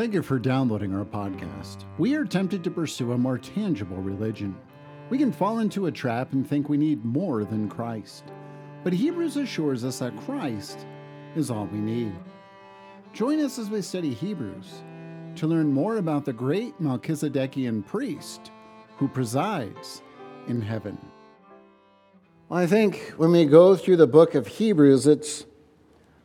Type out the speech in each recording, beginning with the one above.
Thank you for downloading our podcast. We are tempted to pursue a more tangible religion. We can fall into a trap and think we need more than Christ. But Hebrews assures us that Christ is all we need. Join us as we study Hebrews to learn more about the great Melchizedekian priest who presides in heaven. Well, I think when we go through the book of Hebrews, it's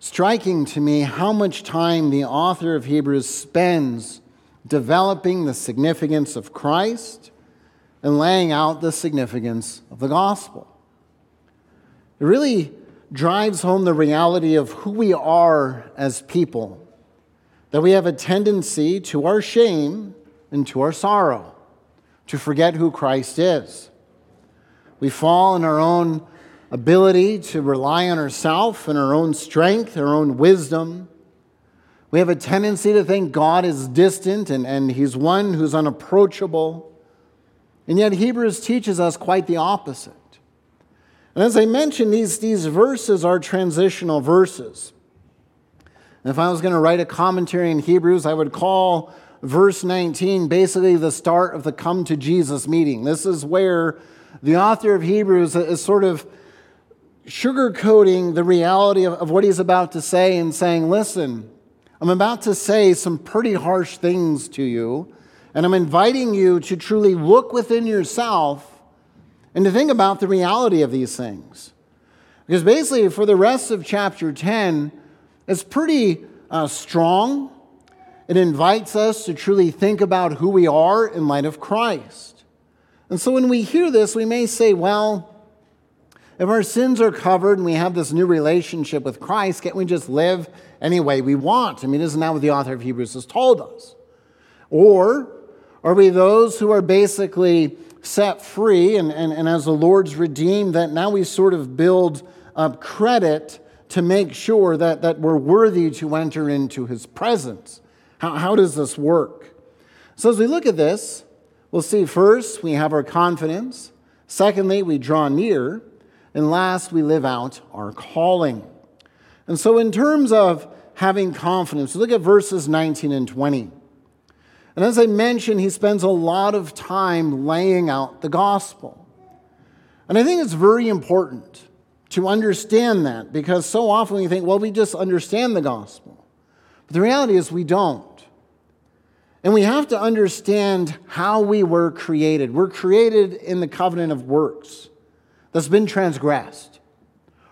striking to me how much time the author of Hebrews spends developing the significance of Christ and laying out the significance of the gospel. It really drives home the reality of who we are as people, that we have a tendency to our shame and to our sorrow to forget who Christ is. We fall in our own ability to rely on ourselves and our own strength, our own wisdom. We have a tendency to think God is distant and, and He's one who's unapproachable. And yet, Hebrews teaches us quite the opposite. And as I mentioned, these, these verses are transitional verses. And if I was going to write a commentary in Hebrews, I would call verse 19 basically the start of the come to Jesus meeting. This is where the author of Hebrews is sort of sugarcoating the reality of, of what he's about to say and saying, Listen, I'm about to say some pretty harsh things to you, and I'm inviting you to truly look within yourself and to think about the reality of these things. Because basically, for the rest of chapter 10, it's pretty uh, strong. It invites us to truly think about who we are in light of Christ. And so when we hear this, we may say, well, if our sins are covered and we have this new relationship with Christ, can't we just live any way we want? I mean, isn't that what the author of Hebrews has told us? Or are we those who are basically set free and, and, and as the Lord's redeemed, that now we sort of build up credit to make sure that, that we're worthy to enter into his presence? How, how does this work? So, as we look at this, we'll see first, we have our confidence. Secondly, we draw near. And last, we live out our calling. And so, in terms of having confidence, look at verses 19 and 20. And as I mentioned, he spends a lot of time laying out the gospel. And I think it's very important to understand that because so often we think, well, we just understand the gospel. But the reality is we don't. And we have to understand how we were created. We're created in the covenant of works that's been transgressed.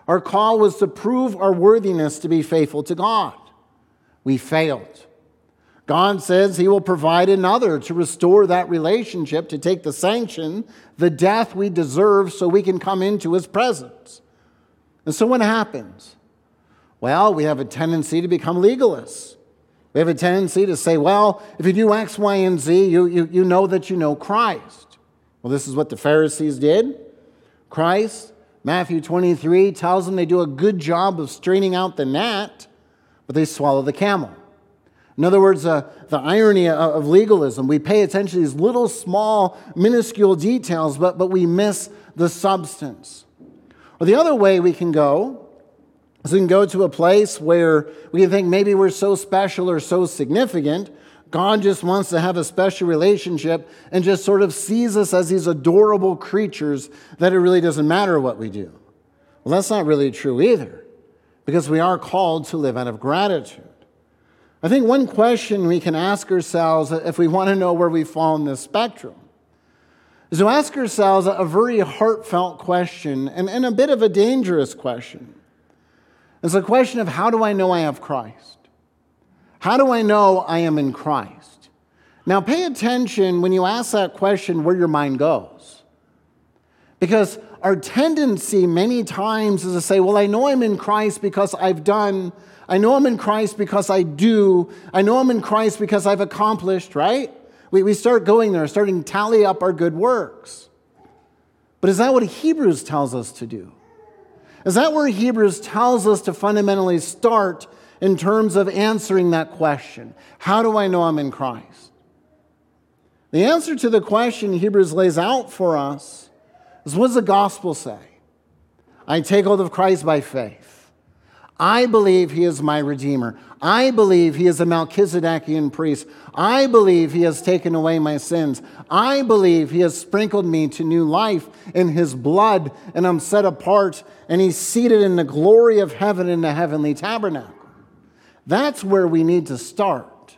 Our call was to prove our worthiness to be faithful to God. We failed. God says He will provide another to restore that relationship, to take the sanction, the death we deserve, so we can come into His presence. And so what happens? Well, we have a tendency to become legalists. We have a tendency to say, well, if you do X, Y, and Z, you, you, you know that you know Christ. Well, this is what the Pharisees did. Christ, Matthew 23 tells them they do a good job of straining out the gnat, but they swallow the camel. In other words, uh, the irony of legalism, we pay attention to these little, small, minuscule details, but, but we miss the substance. Or the other way we can go is we can go to a place where we can think maybe we're so special or so significant God just wants to have a special relationship and just sort of sees us as these adorable creatures that it really doesn't matter what we do. Well, that's not really true either, because we are called to live out of gratitude. I think one question we can ask ourselves if we want to know where we fall in this spectrum is to ask ourselves a very heartfelt question and, and a bit of a dangerous question. It's a question of how do I know I have Christ? How do I know I am in Christ? Now, pay attention when you ask that question where your mind goes. Because our tendency many times is to say, Well, I know I'm in Christ because I've done, I know I'm in Christ because I do, I know I'm in Christ because I've accomplished, right? We, we start going there, starting to tally up our good works. But is that what Hebrews tells us to do? Is that where Hebrews tells us to fundamentally start in terms of answering that question How do I know I'm in Christ? The answer to the question Hebrews lays out for us is what does the gospel say? I take hold of Christ by faith. I believe he is my Redeemer. I believe he is a Melchizedekian priest. I believe he has taken away my sins. I believe he has sprinkled me to new life in his blood, and I'm set apart, and he's seated in the glory of heaven in the heavenly tabernacle. That's where we need to start.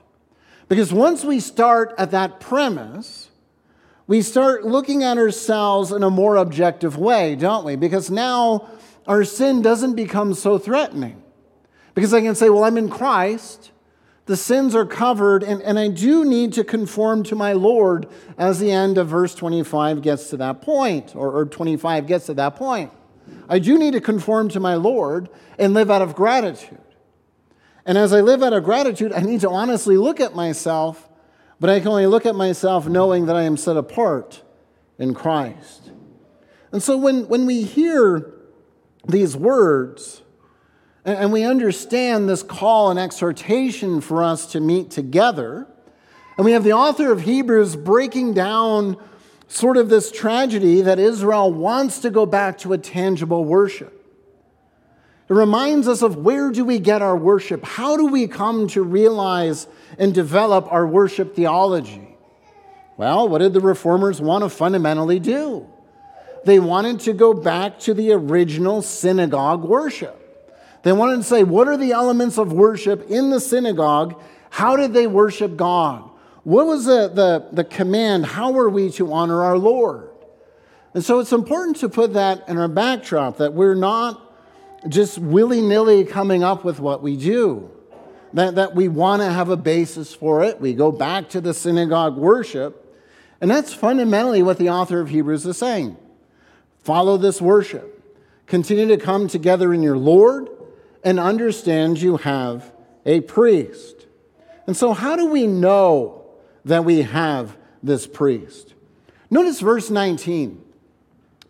Because once we start at that premise, we start looking at ourselves in a more objective way, don't we? Because now our sin doesn't become so threatening. Because I can say, well, I'm in Christ, the sins are covered, and, and I do need to conform to my Lord as the end of verse 25 gets to that point, or, or 25 gets to that point. I do need to conform to my Lord and live out of gratitude. And as I live out of gratitude, I need to honestly look at myself, but I can only look at myself knowing that I am set apart in Christ. And so when, when we hear these words, and we understand this call and exhortation for us to meet together. And we have the author of Hebrews breaking down sort of this tragedy that Israel wants to go back to a tangible worship. It reminds us of where do we get our worship? How do we come to realize and develop our worship theology? Well, what did the reformers want to fundamentally do? They wanted to go back to the original synagogue worship. They wanted to say, what are the elements of worship in the synagogue? How did they worship God? What was the, the, the command? How are we to honor our Lord? And so it's important to put that in our backdrop that we're not just willy nilly coming up with what we do, that, that we want to have a basis for it. We go back to the synagogue worship. And that's fundamentally what the author of Hebrews is saying. Follow this worship. Continue to come together in your Lord and understand you have a priest. And so, how do we know that we have this priest? Notice verse 19.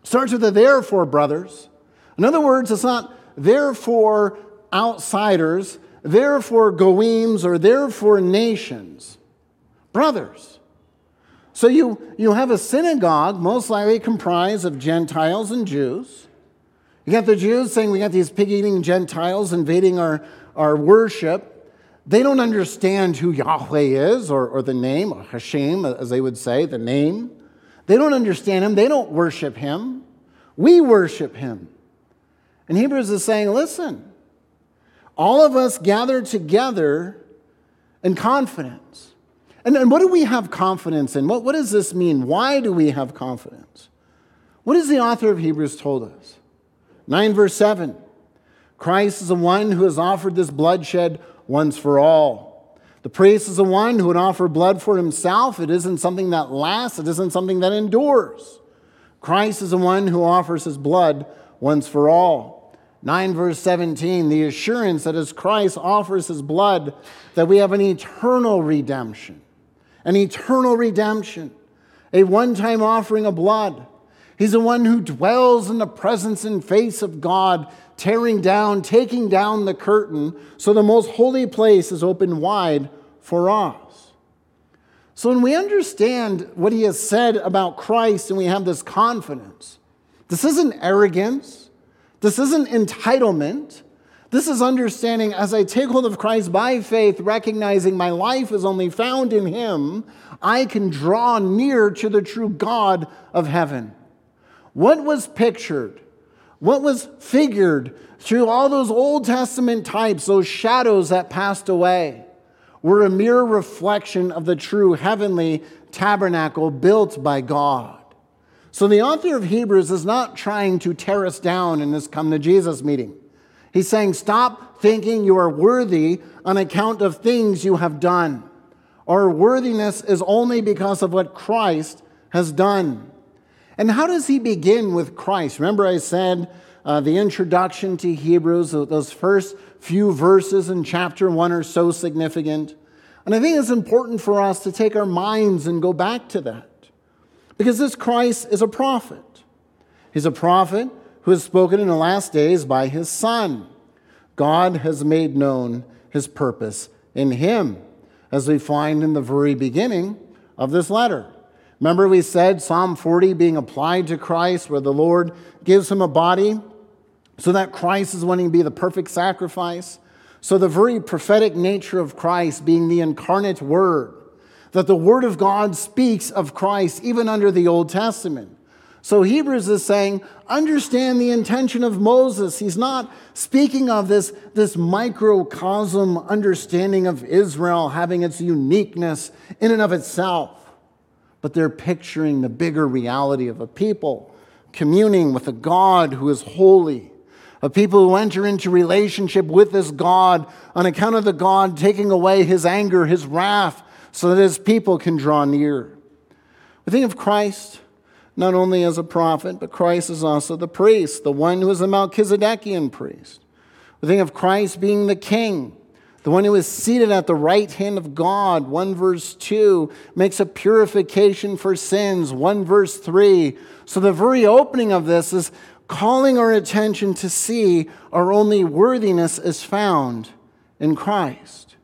Starts with the therefore, brothers. In other words, it's not therefore outsiders, therefore goims, or therefore nations. Brothers. So you, you have a synagogue, most likely comprised of Gentiles and Jews. You got the Jews saying we got these pig eating Gentiles invading our, our worship. They don't understand who Yahweh is or, or the name, or Hashem, as they would say, the name. They don't understand him. They don't worship him. We worship him. And Hebrews is saying, listen, all of us gather together in confidence. And, and what do we have confidence in? What, what does this mean? Why do we have confidence? What has the author of Hebrews told us? 9 verse 7 Christ is the one who has offered this bloodshed once for all. The priest is the one who would offer blood for himself. It isn't something that lasts, it isn't something that endures. Christ is the one who offers his blood once for all. 9 verse 17, the assurance that as Christ offers his blood, that we have an eternal redemption. An eternal redemption. A one time offering of blood He's the one who dwells in the presence and face of God, tearing down, taking down the curtain, so the most holy place is open wide for us. So when we understand what he has said about Christ and we have this confidence, this isn't arrogance, this isn't entitlement. This is understanding as I take hold of Christ by faith, recognizing my life is only found in Him, I can draw near to the true God of heaven. What was pictured? What was figured through all those Old Testament types, those shadows that passed away, were a mere reflection of the true heavenly tabernacle built by God. So the author of Hebrews is not trying to tear us down in this come to Jesus meeting. He's saying, stop thinking you are worthy on account of things you have done. Our worthiness is only because of what Christ has done. And how does he begin with Christ? Remember, I said uh, the introduction to Hebrews, those first few verses in chapter one are so significant. And I think it's important for us to take our minds and go back to that. Because this Christ is a prophet. He's a prophet who has spoken in the last days by his Son. God has made known his purpose in him, as we find in the very beginning of this letter. Remember, we said Psalm 40 being applied to Christ, where the Lord gives him a body so that Christ is wanting to be the perfect sacrifice. So, the very prophetic nature of Christ being the incarnate Word, that the Word of God speaks of Christ even under the Old Testament. So Hebrews is saying, understand the intention of Moses. He's not speaking of this, this microcosm understanding of Israel having its uniqueness in and of itself, but they're picturing the bigger reality of a people communing with a God who is holy, a people who enter into relationship with this God on account of the God taking away his anger, his wrath, so that his people can draw near. We think of Christ not only as a prophet, but Christ is also the priest, the one who is a Melchizedekian priest. We think of Christ being the king, the one who is seated at the right hand of God. 1 verse 2 makes a purification for sins. 1 verse 3. So the very opening of this is calling our attention to see our only worthiness is found in Christ.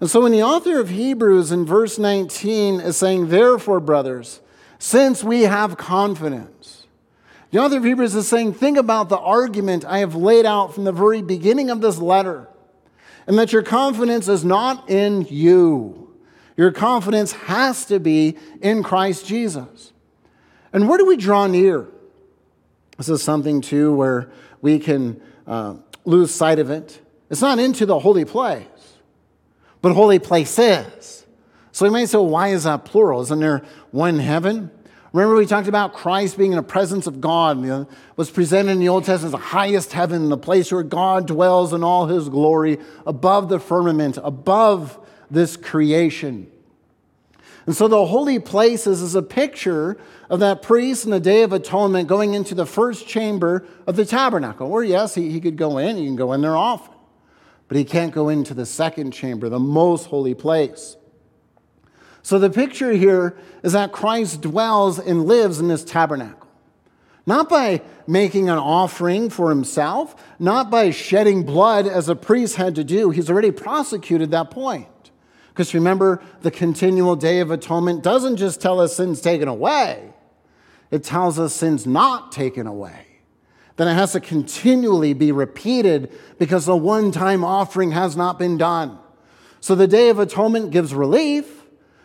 And so when the author of Hebrews in verse 19 is saying, Therefore, brothers, since we have confidence. The author of Hebrews is saying, think about the argument I have laid out from the very beginning of this letter, and that your confidence is not in you. Your confidence has to be in Christ Jesus. And where do we draw near? This is something, too, where we can uh, lose sight of it. It's not into the holy place, but holy places. So you may say, well, why is that plural? Isn't there one heaven? Remember, we talked about Christ being in the presence of God, you know, was presented in the Old Testament as the highest heaven, the place where God dwells in all his glory, above the firmament, above this creation. And so the holy places is a picture of that priest in the Day of Atonement going into the first chamber of the tabernacle, where, yes, he, he could go in, he can go in there often, but he can't go into the second chamber, the most holy place. So the picture here is that Christ dwells and lives in this tabernacle. Not by making an offering for himself, not by shedding blood as a priest had to do. He's already prosecuted that point. Because remember, the continual day of atonement doesn't just tell us sins taken away, it tells us sins not taken away. Then it has to continually be repeated because the one time offering has not been done. So the day of atonement gives relief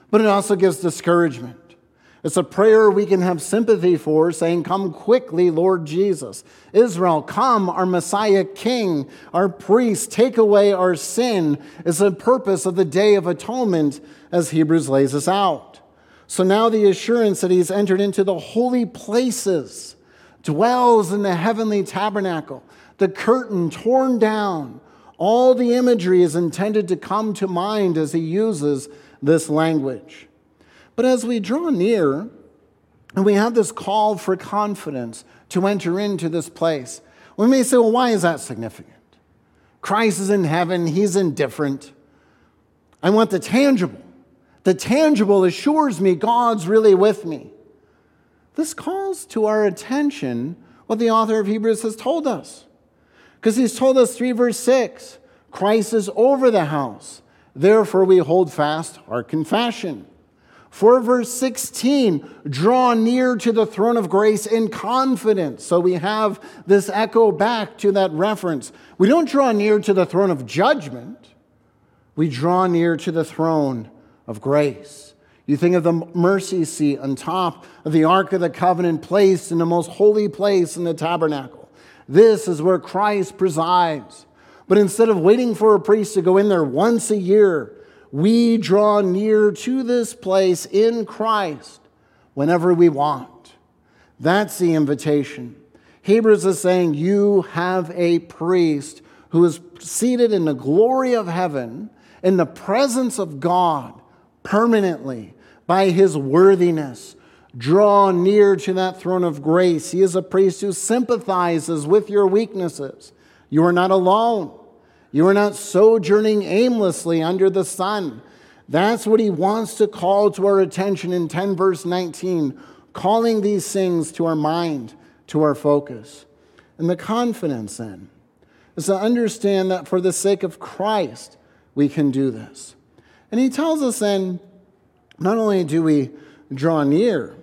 but it also gives discouragement. It's a prayer we can have sympathy for, saying, Come quickly, Lord Jesus. Israel, come, our Messiah King, our priest, take away our sin, is the purpose of the Day of Atonement, as Hebrews lays us out. So now the assurance that he's entered into the holy places, dwells in the heavenly tabernacle, the curtain torn down. All the imagery is intended to come to mind as he uses this language. But as we draw near, and we have this call for confidence to enter into this place, we may say, well, why is that significant? Christ is in heaven, he's indifferent. I want the tangible. The tangible assures me God's really with me. This calls to our attention what the author of Hebrews has told us. Because he's told us 3 verse 6 Christ is over the house. Therefore, we hold fast our confession. For verse 16, draw near to the throne of grace in confidence. So we have this echo back to that reference. We don't draw near to the throne of judgment, we draw near to the throne of grace. You think of the mercy seat on top of the Ark of the Covenant, placed in the most holy place in the tabernacle. This is where Christ presides. But instead of waiting for a priest to go in there once a year, we draw near to this place in Christ whenever we want. That's the invitation. Hebrews is saying, You have a priest who is seated in the glory of heaven, in the presence of God, permanently by his worthiness. Draw near to that throne of grace. He is a priest who sympathizes with your weaknesses. You are not alone. You are not sojourning aimlessly under the sun. That's what he wants to call to our attention in 10 verse 19, calling these things to our mind, to our focus. And the confidence then is to understand that for the sake of Christ, we can do this. And he tells us then, not only do we draw near,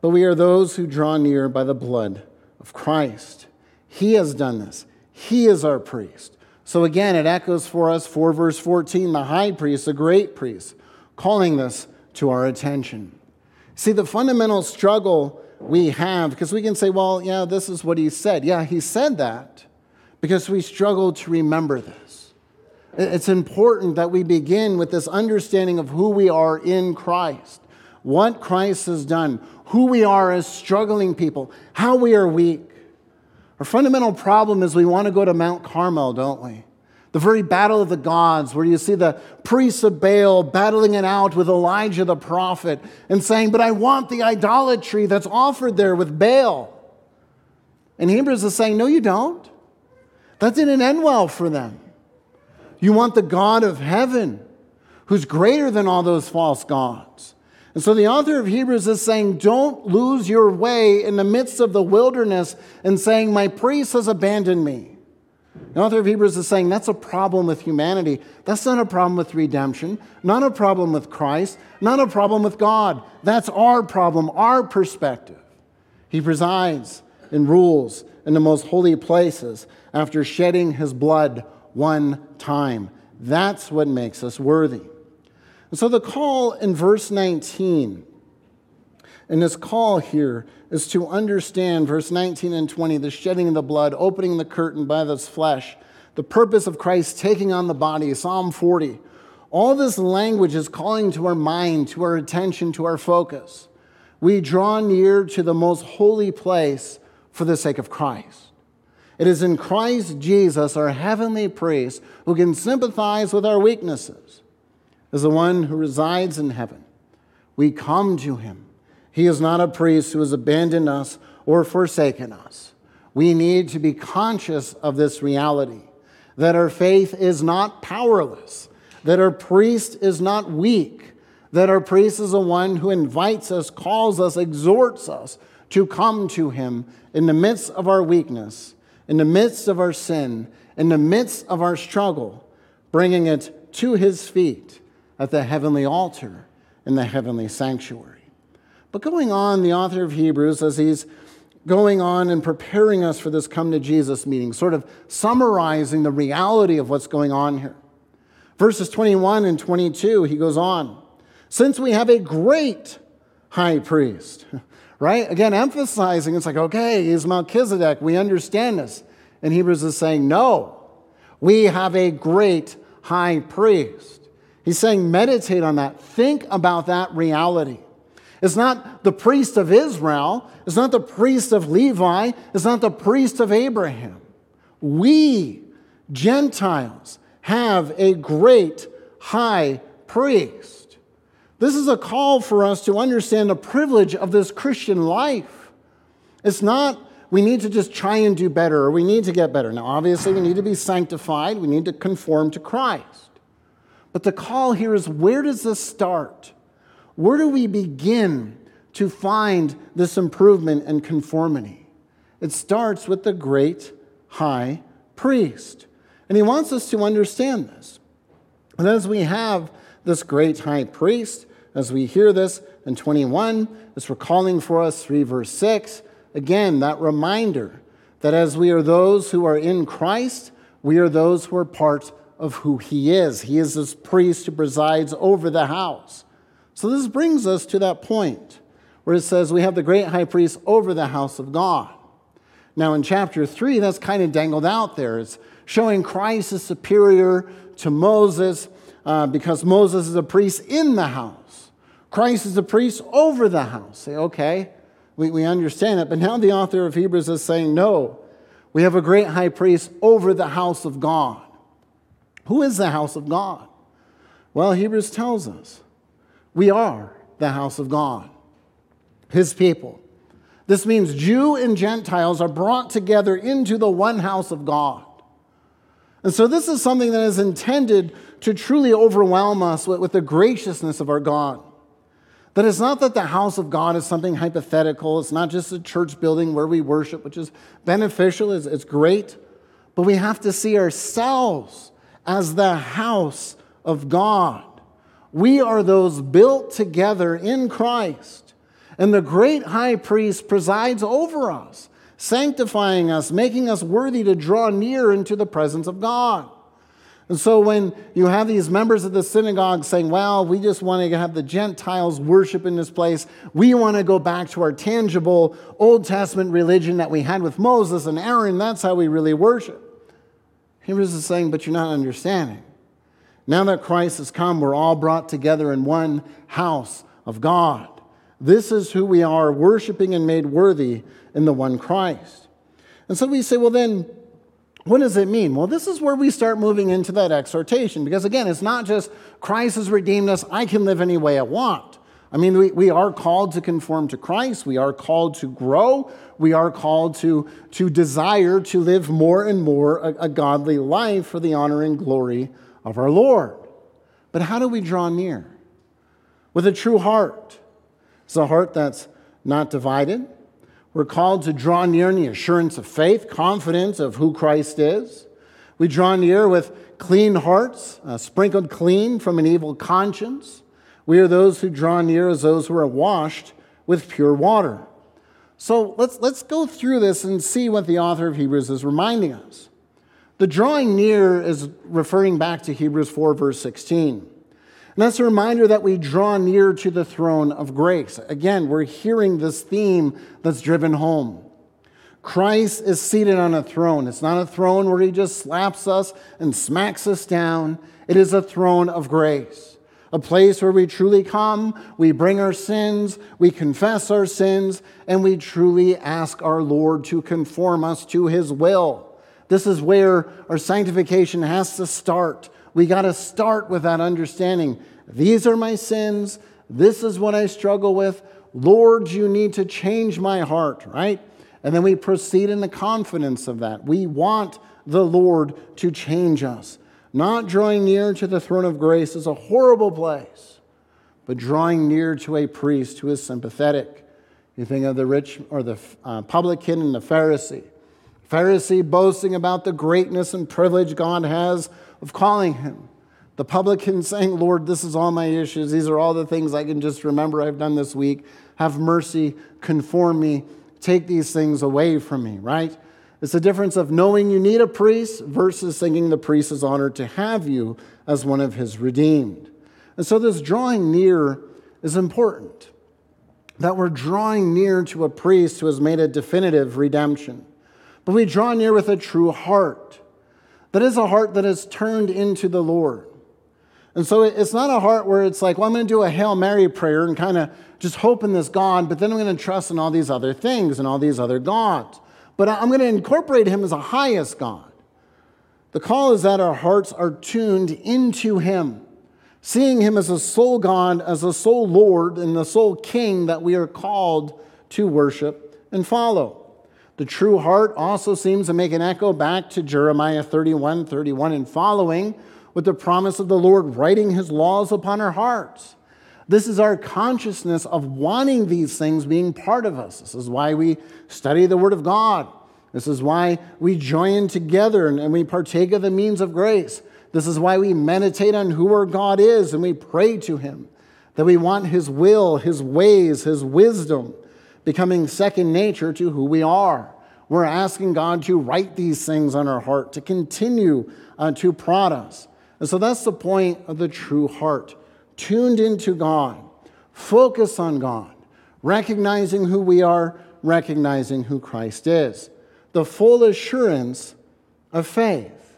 but we are those who draw near by the blood of Christ. He has done this. He is our priest. So again, it echoes for us 4 verse 14, the high priest, the great priest, calling this to our attention. See, the fundamental struggle we have, because we can say, well, yeah, this is what he said. Yeah, he said that because we struggle to remember this. It's important that we begin with this understanding of who we are in Christ, what Christ has done, who we are as struggling people, how we are weak. Our fundamental problem is we want to go to Mount Carmel, don't we? The very battle of the gods, where you see the priests of Baal battling it out with Elijah the prophet and saying, But I want the idolatry that's offered there with Baal. And Hebrews is saying, No, you don't. That didn't end well for them. You want the God of heaven, who's greater than all those false gods. And so the author of Hebrews is saying, Don't lose your way in the midst of the wilderness and saying, My priest has abandoned me. The author of Hebrews is saying that's a problem with humanity. That's not a problem with redemption, not a problem with Christ, not a problem with God. That's our problem, our perspective. He presides and rules in the most holy places after shedding his blood one time. That's what makes us worthy. And so the call in verse 19, and this call here is to understand verse 19 and 20, the shedding of the blood, opening the curtain by this flesh, the purpose of Christ taking on the body, Psalm 40. All this language is calling to our mind, to our attention, to our focus. We draw near to the most holy place for the sake of Christ. It is in Christ Jesus, our heavenly priest, who can sympathize with our weaknesses, as the one who resides in heaven. We come to him he is not a priest who has abandoned us or forsaken us. We need to be conscious of this reality that our faith is not powerless, that our priest is not weak, that our priest is the one who invites us, calls us, exhorts us to come to him in the midst of our weakness, in the midst of our sin, in the midst of our struggle, bringing it to his feet at the heavenly altar in the heavenly sanctuary. But going on, the author of Hebrews, as he's going on and preparing us for this come to Jesus meeting, sort of summarizing the reality of what's going on here. Verses 21 and 22, he goes on. Since we have a great high priest, right? Again, emphasizing it's like, okay, he's Melchizedek. We understand this. And Hebrews is saying, no, we have a great high priest. He's saying, meditate on that. Think about that reality. It's not the priest of Israel. It's not the priest of Levi. It's not the priest of Abraham. We, Gentiles, have a great high priest. This is a call for us to understand the privilege of this Christian life. It's not we need to just try and do better or we need to get better. Now, obviously, we need to be sanctified, we need to conform to Christ. But the call here is where does this start? Where do we begin to find this improvement and conformity? It starts with the great high priest. And he wants us to understand this. And as we have this great high priest, as we hear this in 21, it's recalling for us 3 verse 6, again, that reminder that as we are those who are in Christ, we are those who are part of who he is. He is this priest who presides over the house. So this brings us to that point where it says we have the great high priest over the house of God. Now, in chapter 3, that's kind of dangled out there. It's showing Christ is superior to Moses uh, because Moses is a priest in the house. Christ is a priest over the house. Say, okay, we, we understand that. But now the author of Hebrews is saying, no, we have a great high priest over the house of God. Who is the house of God? Well, Hebrews tells us we are the house of God, his people. This means Jew and Gentiles are brought together into the one house of God. And so, this is something that is intended to truly overwhelm us with, with, the graciousness of our God. That it's not that the house of God is something hypothetical, it's not just a church building where we worship, which is beneficial, it's, it's great, but we have to see ourselves as the house of God. We are those built together in Christ. And the great high priest presides over us. sanctifying us, making us worthy to draw near into the presence of God. And so when you have these members of the synagogue saying, well, we just want to have the Gentiles worship in this place, we want to go back to our tangible Old Testament religion that we had with Moses and Aaron, that's how we really worship. Hebrews is saying, but you're not understanding. Now that Christ has come, we're all brought together in one house of God. This is who we are, worshiping and made worthy in the one Christ. And so we say, well, then, what does it mean? Well, this is where we start moving into that exhortation because, again, it's not just Christ has redeemed us, I can live any way I want. I mean, we, we are called to conform to Christ. We are called to grow. We are called to, to desire to live more and more a, a godly life for the honor and glory of our Lord. But how do we draw near? With a true heart. It's a heart that's not divided, we're called to draw near in the assurance of faith, confidence of who Christ is. We draw near with clean hearts, uh, sprinkled clean from an evil conscience. We are those who draw near as those who are washed with pure water. So let's, let's go through this and see what the author of Hebrews is reminding us. The drawing near is referring back to Hebrews 4, verse 16. And that's a reminder that we draw near to the throne of grace. Again, we're hearing this theme that's driven home. Christ is seated on a throne. It's not a throne where he just slaps us and smacks us down. It is a throne of grace, a place where we truly come, we bring our sins, we confess our sins, and we truly ask our Lord to conform us to his will. This is where our sanctification has to start we got to start with that understanding. These are my sins. This is what I struggle with. Lord, you need to change my heart, right? And then we proceed in the confidence of that. We want the Lord to change us. Not drawing near to the throne of grace is a horrible place, but drawing near to a priest who is sympathetic. You think of the rich or the uh, publican and the Pharisee. Pharisee boasting about the greatness and privilege God has of calling him. The publican saying, Lord, this is all my issues. These are all the things I can just remember I've done this week. Have mercy, conform me, take these things away from me, right? It's the difference of knowing you need a priest versus thinking the priest is honored to have you as one of his redeemed. And so this drawing near is important. That we're drawing near to a priest who has made a definitive redemption. But we draw near with a true heart. That is a heart that is turned into the Lord. And so it's not a heart where it's like, well, I'm going to do a Hail Mary prayer and kind of just hope in this God, but then I'm going to trust in all these other things and all these other gods. But I'm going to incorporate him as a highest God. The call is that our hearts are tuned into him, seeing him as a sole God, as a sole Lord, and the sole King that we are called to worship and follow. The true heart also seems to make an echo back to Jeremiah 31 31 and following, with the promise of the Lord writing his laws upon our hearts. This is our consciousness of wanting these things being part of us. This is why we study the Word of God. This is why we join together and we partake of the means of grace. This is why we meditate on who our God is and we pray to Him. That we want His will, His ways, His wisdom becoming second nature to who we are. We're asking God to write these things on our heart, to continue uh, to prod us. And so that's the point of the true heart tuned into God, focus on God, recognizing who we are, recognizing who Christ is. The full assurance of faith.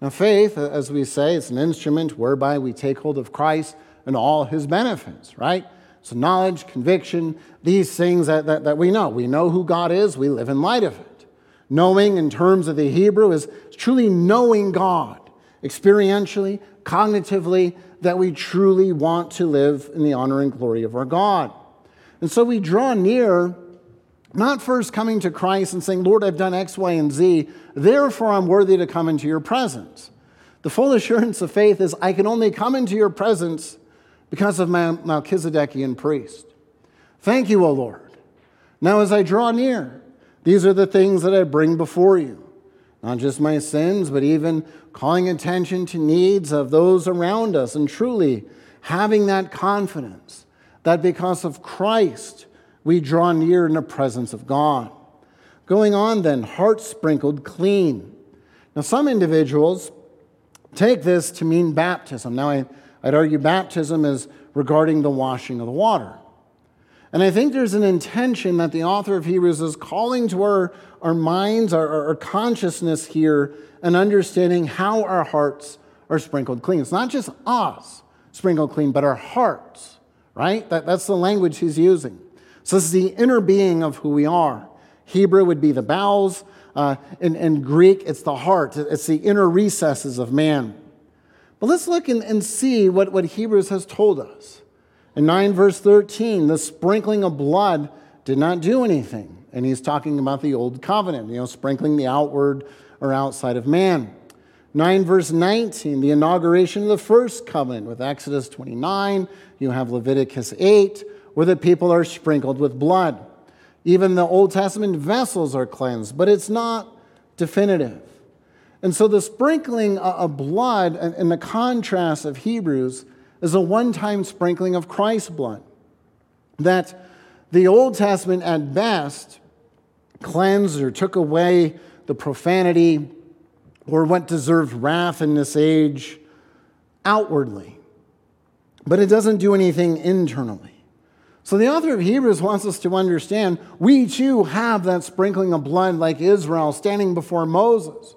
Now, faith, as we say, it's an instrument whereby we take hold of Christ and all his benefits, right? So, knowledge, conviction, these things that, that, that we know. We know who God is, we live in light of it. Knowing, in terms of the Hebrew, is truly knowing God experientially, cognitively, that we truly want to live in the honor and glory of our God. And so we draw near, not first coming to Christ and saying, Lord, I've done X, Y, and Z, therefore I'm worthy to come into your presence. The full assurance of faith is I can only come into your presence because of my Melchizedekian priest. Thank you, O Lord. Now, as I draw near, these are the things that I bring before you. Not just my sins, but even calling attention to needs of those around us and truly having that confidence that because of Christ, we draw near in the presence of God. Going on then, heart sprinkled clean. Now, some individuals take this to mean baptism. Now, I, would argue baptism is regarding the washing of the water. And I think there's an intention that the author of Hebrews is calling to our, our minds, our, our consciousness here, and understanding how our hearts are sprinkled clean. It's not just us sprinkled clean, but our hearts, right? That, that's the language he's using. So this is the inner being of who we are. Hebrew would be the bowels. Uh, in, in Greek, it's the heart. It's the inner recesses of man. But let's look and, and see what, what Hebrews has told us. In 9 verse 13, the sprinkling of blood did not do anything. And he's talking about the old covenant, you know, sprinkling the outward or outside of man. 9 verse 19, the inauguration of the first covenant with Exodus 29. You have Leviticus 8, where the people are sprinkled with blood. Even the Old Testament vessels are cleansed, but it's not definitive. And so the sprinkling of blood in the contrast of Hebrews is a one time sprinkling of Christ's blood. That the Old Testament, at best, cleansed or took away the profanity or what deserved wrath in this age outwardly, but it doesn't do anything internally. So the author of Hebrews wants us to understand we too have that sprinkling of blood like Israel standing before Moses.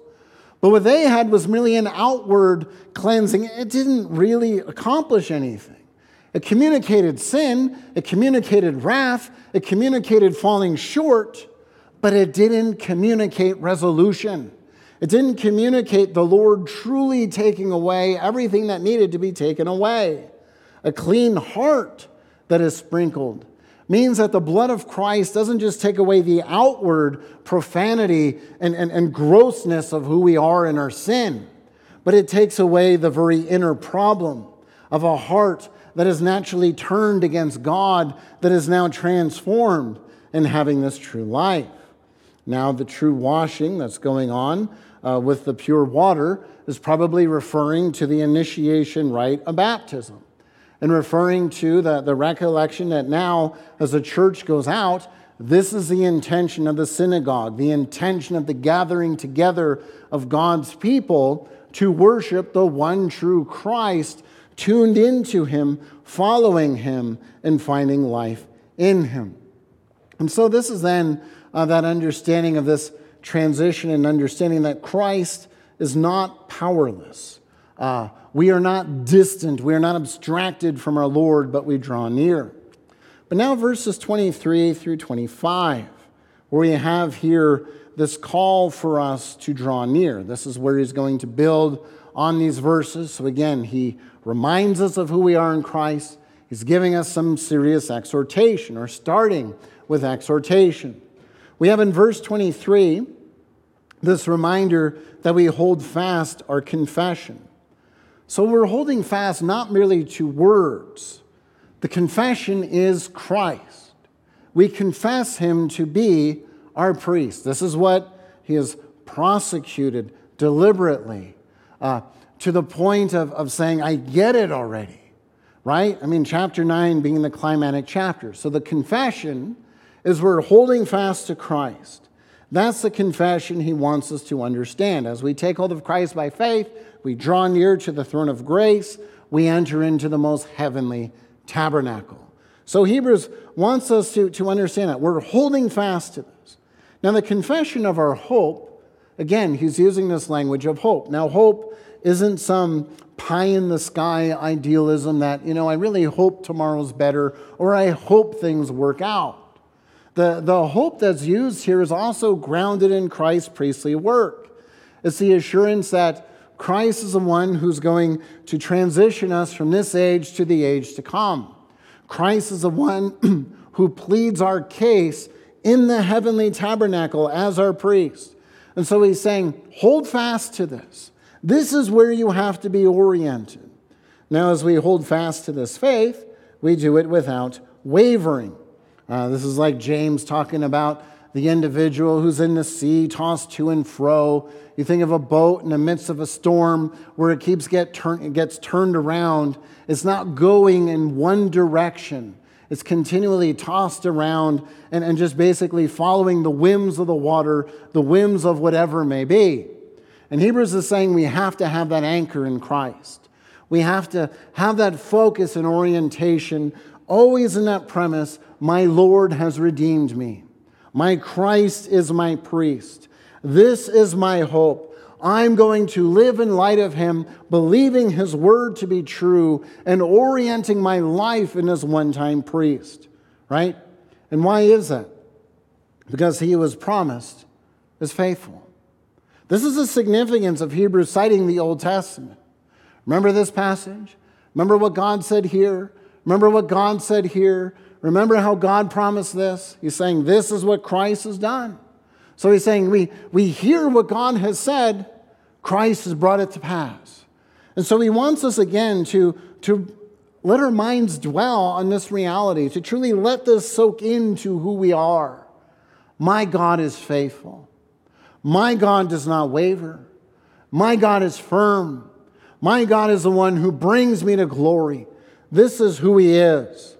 But what they had was merely an outward cleansing. It didn't really accomplish anything. It communicated sin, it communicated wrath, it communicated falling short, but it didn't communicate resolution. It didn't communicate the Lord truly taking away everything that needed to be taken away. A clean heart that is sprinkled means that the blood of Christ doesn't just take away the outward profanity and, and, and grossness of who we are in our sin, but it takes away the very inner problem of a heart that is naturally turned against God, that is now transformed in having this true life. Now, the true washing that's going on uh, with the pure water is probably referring to the initiation rite of baptism and referring to the, the recollection that now, as the church goes out, this is the intention of the synagogue, the intention of the gathering together of God's people to worship the one true Christ, tuned into him, following him, and finding life in him. And so, this is then uh, that understanding of this transition and understanding that Christ is not powerless. Uh, we are not distant, we are not abstracted from our Lord, but we draw near. But now, verses 23 through 25, where we have here this call for us to draw near. This is where he's going to build on these verses. So, again, he reminds us of who we are in Christ. He's giving us some serious exhortation, or starting with exhortation. We have in verse 23 this reminder that we hold fast our confession. So we're holding fast not merely to words, the confession is Christ. We confess him to be our priest. This is what he has prosecuted deliberately uh, to the point of, of saying, I get it already, right? I mean, chapter 9 being the climatic chapter. So the confession is we're holding fast to Christ. That's the confession he wants us to understand. As we take hold of Christ by faith, we draw near to the throne of grace, we enter into the most heavenly tabernacle. So Hebrews wants us to, to understand that. We're holding fast to this. Now, the confession of our hope, again, he's using this language of hope. Now, hope isn't some pie in the sky idealism that, you know, I really hope tomorrow's better or I hope things work out. The, the hope that's used here is also grounded in Christ's priestly work. It's the assurance that Christ is the one who's going to transition us from this age to the age to come. Christ is the one who pleads our case in the heavenly tabernacle as our priest. And so he's saying, hold fast to this. This is where you have to be oriented. Now, as we hold fast to this faith, we do it without wavering. Uh, this is like James talking about the individual who's in the sea, tossed to and fro. You think of a boat in the midst of a storm where it keeps get turn, it gets turned around. It's not going in one direction. It's continually tossed around and, and just basically following the whims of the water, the whims of whatever may be. And Hebrews is saying we have to have that anchor in Christ. We have to have that focus and orientation, always in that premise my Lord has redeemed me. My Christ is my priest. This is my hope. I'm going to live in light of him, believing his word to be true and orienting my life in his one time priest, right? And why is that? Because he was promised is faithful. This is the significance of Hebrews citing the Old Testament. Remember this passage? Remember what God said here? Remember what God said here? Remember how God promised this? He's saying, This is what Christ has done. So he's saying, we, we hear what God has said, Christ has brought it to pass. And so he wants us again to, to let our minds dwell on this reality, to truly let this soak into who we are. My God is faithful. My God does not waver. My God is firm. My God is the one who brings me to glory. This is who he is.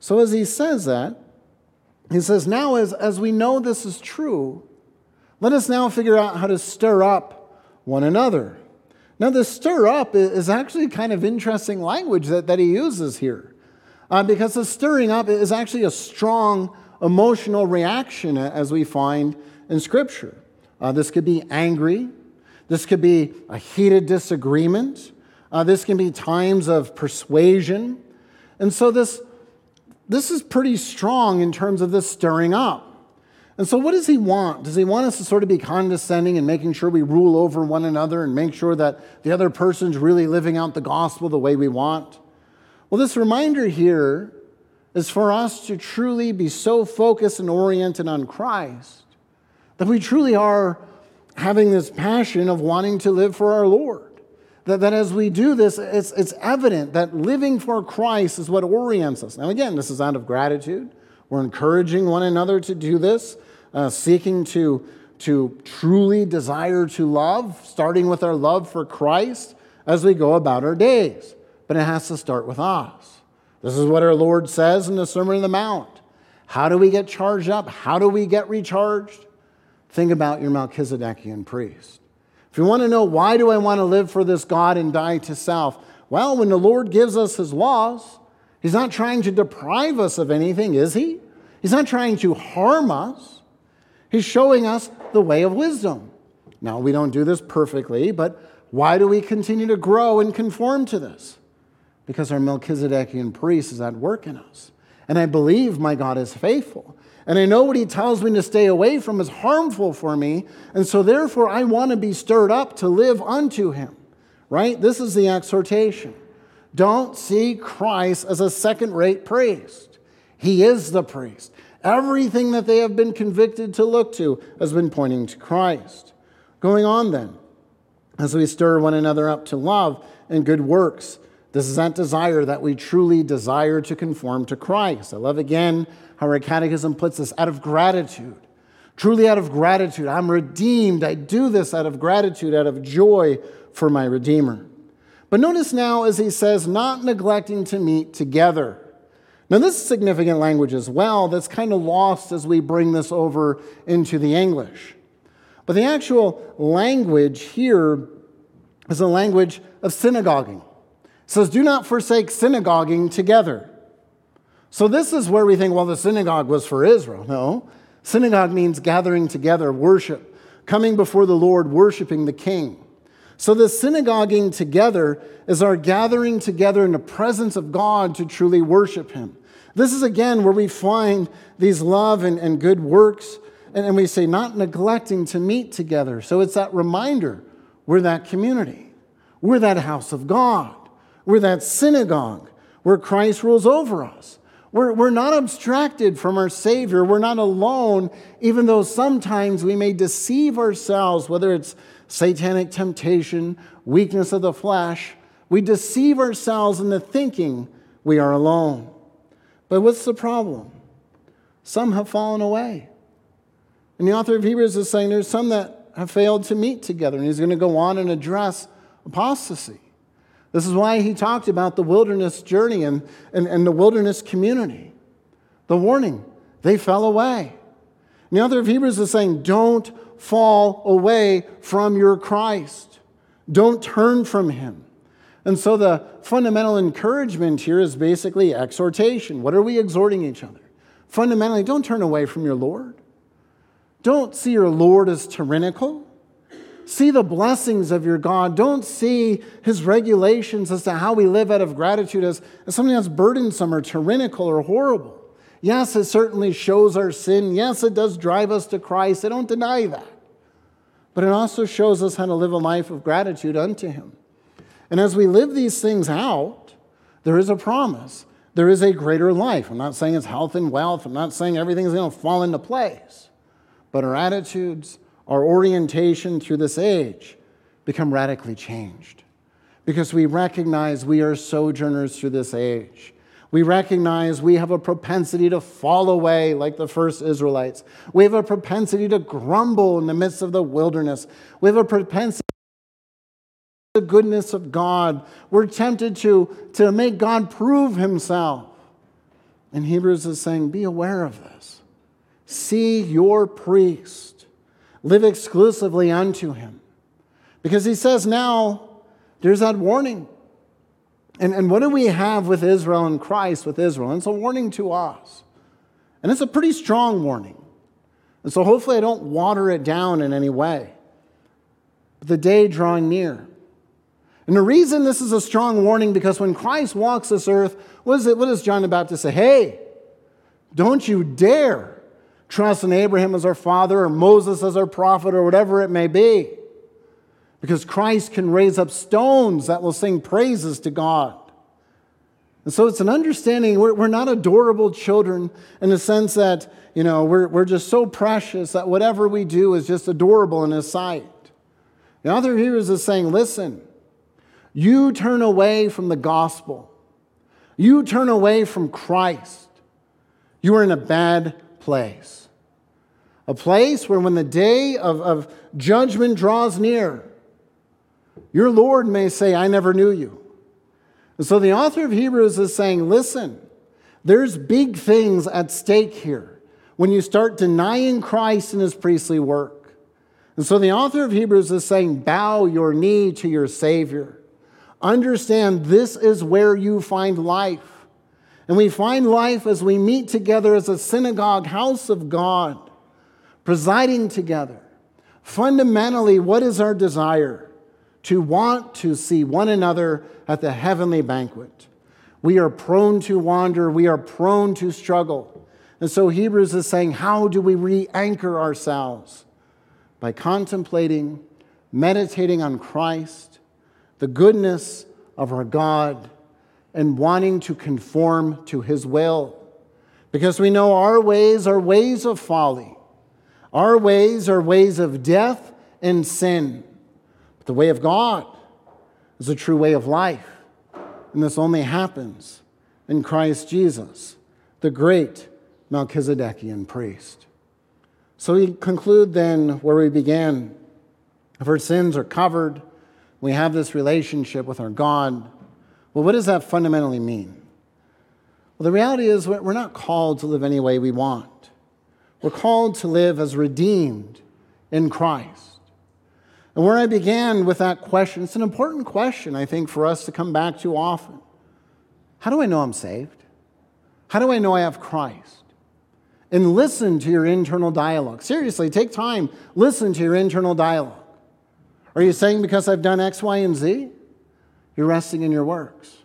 So as he says that, he says, now as, as we know this is true, let us now figure out how to stir up one another. Now, the stir up is actually kind of interesting language that, that he uses here. Uh, because the stirring up is actually a strong emotional reaction, as we find in Scripture. Uh, this could be angry, this could be a heated disagreement, uh, this can be times of persuasion. And so, this, this is pretty strong in terms of this stirring up. And so, what does he want? Does he want us to sort of be condescending and making sure we rule over one another and make sure that the other person's really living out the gospel the way we want? Well, this reminder here is for us to truly be so focused and oriented on Christ that we truly are having this passion of wanting to live for our Lord. That, that as we do this, it's, it's evident that living for Christ is what orients us. Now, again, this is out of gratitude. We're encouraging one another to do this uh, seeking to, to truly desire to love, starting with our love for Christ as we go about our days. But it has to start with us. This is what our Lord says in the Sermon on the Mount. How do we get charged up? How do we get recharged? Think about your Melchizedekian priest. If you want to know why do I want to live for this God and die to self? Well, when the Lord gives us his laws, he's not trying to deprive us of anything, is he? He's not trying to harm us. He's showing us the way of wisdom. Now, we don't do this perfectly, but why do we continue to grow and conform to this? Because our Melchizedekian priest is at work in us. And I believe my God is faithful. And I know what he tells me to stay away from is harmful for me. And so, therefore, I want to be stirred up to live unto him. Right? This is the exhortation. Don't see Christ as a second rate priest. He is the priest. Everything that they have been convicted to look to has been pointing to Christ. Going on then, as we stir one another up to love and good works, this is that desire that we truly desire to conform to Christ. I love again how our catechism puts this out of gratitude. Truly out of gratitude. I'm redeemed. I do this out of gratitude, out of joy for my Redeemer. But notice now, as he says, not neglecting to meet together. Now, this is significant language as well that's kind of lost as we bring this over into the English. But the actual language here is a language of synagoguing. It says, Do not forsake synagoguing together. So, this is where we think, well, the synagogue was for Israel. No. Synagogue means gathering together, worship, coming before the Lord, worshiping the King. So, the synagoguing together is our gathering together in the presence of God to truly worship Him. This is again where we find these love and, and good works, and, and we say, not neglecting to meet together. So it's that reminder we're that community, we're that house of God, we're that synagogue where Christ rules over us. We're, we're not abstracted from our Savior. We're not alone, even though sometimes we may deceive ourselves, whether it's satanic temptation, weakness of the flesh. We deceive ourselves into thinking we are alone. But what's the problem? Some have fallen away. And the author of Hebrews is saying there's some that have failed to meet together, and he's going to go on and address apostasy. This is why he talked about the wilderness journey and, and, and the wilderness community. the warning. They fell away. And the author of Hebrews is saying, don't fall away from your Christ. Don't turn from him. And so the fundamental encouragement here is basically exhortation. What are we exhorting each other? Fundamentally, don't turn away from your Lord. Don't see your Lord as tyrannical. See the blessings of your God. Don't see his regulations as to how we live out of gratitude as, as something that's burdensome or tyrannical or horrible. Yes, it certainly shows our sin. Yes, it does drive us to Christ. I don't deny that. But it also shows us how to live a life of gratitude unto him. And as we live these things out, there is a promise. There is a greater life. I'm not saying it's health and wealth. I'm not saying everything's going to fall into place. But our attitudes, our orientation through this age become radically changed because we recognize we are sojourners through this age. We recognize we have a propensity to fall away like the first Israelites. We have a propensity to grumble in the midst of the wilderness. We have a propensity to the goodness of God. We're tempted to, to make God prove himself. And Hebrews is saying, be aware of this. See your priest. Live exclusively unto him. Because he says now, there's that warning. And, and what do we have with Israel and Christ with Israel? And it's a warning to us. And it's a pretty strong warning. And so hopefully I don't water it down in any way. But the day drawing near. And the reason this is a strong warning, because when Christ walks this earth, what, is it, what does John the Baptist say? Hey, don't you dare trust in Abraham as our father or Moses as our prophet or whatever it may be. Because Christ can raise up stones that will sing praises to God. And so it's an understanding we're, we're not adorable children in the sense that, you know, we're, we're just so precious that whatever we do is just adorable in His sight. The author here is saying, listen, you turn away from the gospel, you turn away from Christ, you are in a bad place. A place where, when the day of, of judgment draws near, your Lord may say, I never knew you. And so the author of Hebrews is saying, listen, there's big things at stake here when you start denying Christ and his priestly work. And so the author of Hebrews is saying, bow your knee to your Savior. Understand this is where you find life. And we find life as we meet together as a synagogue, house of God presiding together. Fundamentally, what is our desire? To want to see one another at the heavenly banquet. We are prone to wander, we are prone to struggle. And so Hebrews is saying, how do we re anchor ourselves? By contemplating, meditating on Christ, the goodness of our God, and wanting to conform to his will. Because we know our ways are ways of folly. Our ways are ways of death and sin. But the way of God is a true way of life. And this only happens in Christ Jesus, the great Melchizedekian priest. So we conclude then where we began. If our sins are covered, we have this relationship with our God. Well, what does that fundamentally mean? Well, the reality is we're not called to live any way we want. We're called to live as redeemed in Christ. And where I began with that question, it's an important question, I think, for us to come back to often. How do I know I'm saved? How do I know I have Christ? And listen to your internal dialogue. Seriously, take time, listen to your internal dialogue. Are you saying because I've done X, Y, and Z? You're resting in your works.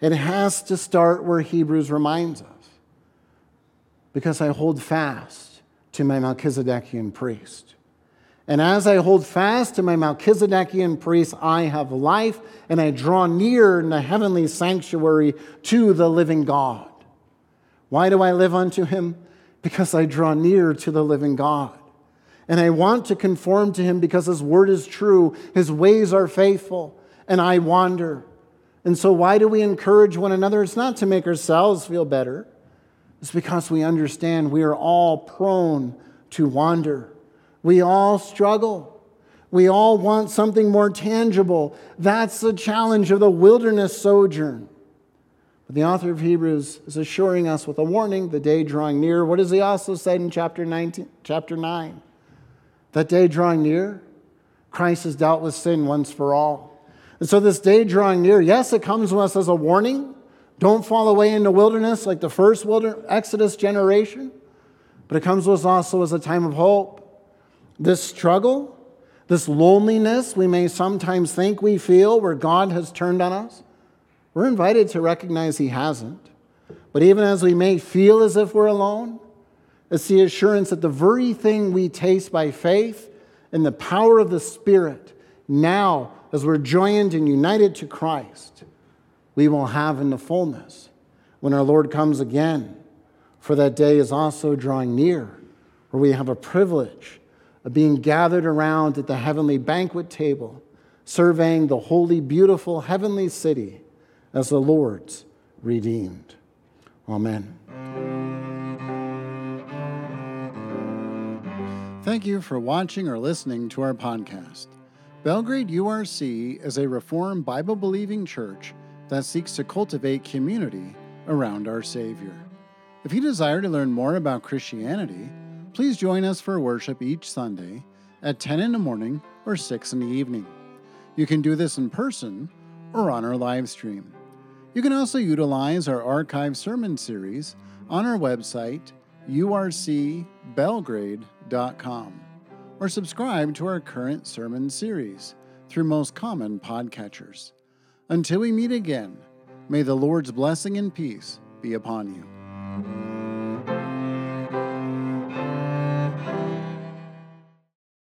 It has to start where Hebrews reminds us because I hold fast to my Melchizedekian priest. And as I hold fast to my Melchizedekian priest, I have life and I draw near in the heavenly sanctuary to the living God. Why do I live unto him? Because I draw near to the living God. And I want to conform to him because his word is true, his ways are faithful, and I wander. And so, why do we encourage one another? It's not to make ourselves feel better. It's because we understand we are all prone to wander. We all struggle. We all want something more tangible. That's the challenge of the wilderness sojourn. But the author of Hebrews is assuring us with a warning, the day drawing near. What does he also say in chapter 19, chapter 9? That day drawing near, Christ has dealt with sin once for all. And so this day drawing near, yes, it comes to us as a warning. Don't fall away in the wilderness like the first Exodus generation. But it comes to us also as a time of hope. This struggle, this loneliness we may sometimes think we feel where God has turned on us, we're invited to recognize He hasn't. But even as we may feel as if we're alone, it's the assurance that the very thing we taste by faith and the power of the Spirit now, as we're joined and united to Christ, we will have in the fullness when our Lord comes again. For that day is also drawing near, where we have a privilege of being gathered around at the heavenly banquet table, surveying the holy, beautiful heavenly city as the Lord's redeemed. Amen. Thank you for watching or listening to our podcast. Belgrade URC is a Reformed Bible believing church that seeks to cultivate community around our Savior. If you desire to learn more about Christianity, please join us for worship each Sunday at 10 in the morning or 6 in the evening. You can do this in person or on our live stream. You can also utilize our archive sermon series on our website, urcbelgrade.com, or subscribe to our current sermon series through most common podcatchers. Until we meet again, may the Lord's blessing and peace be upon you.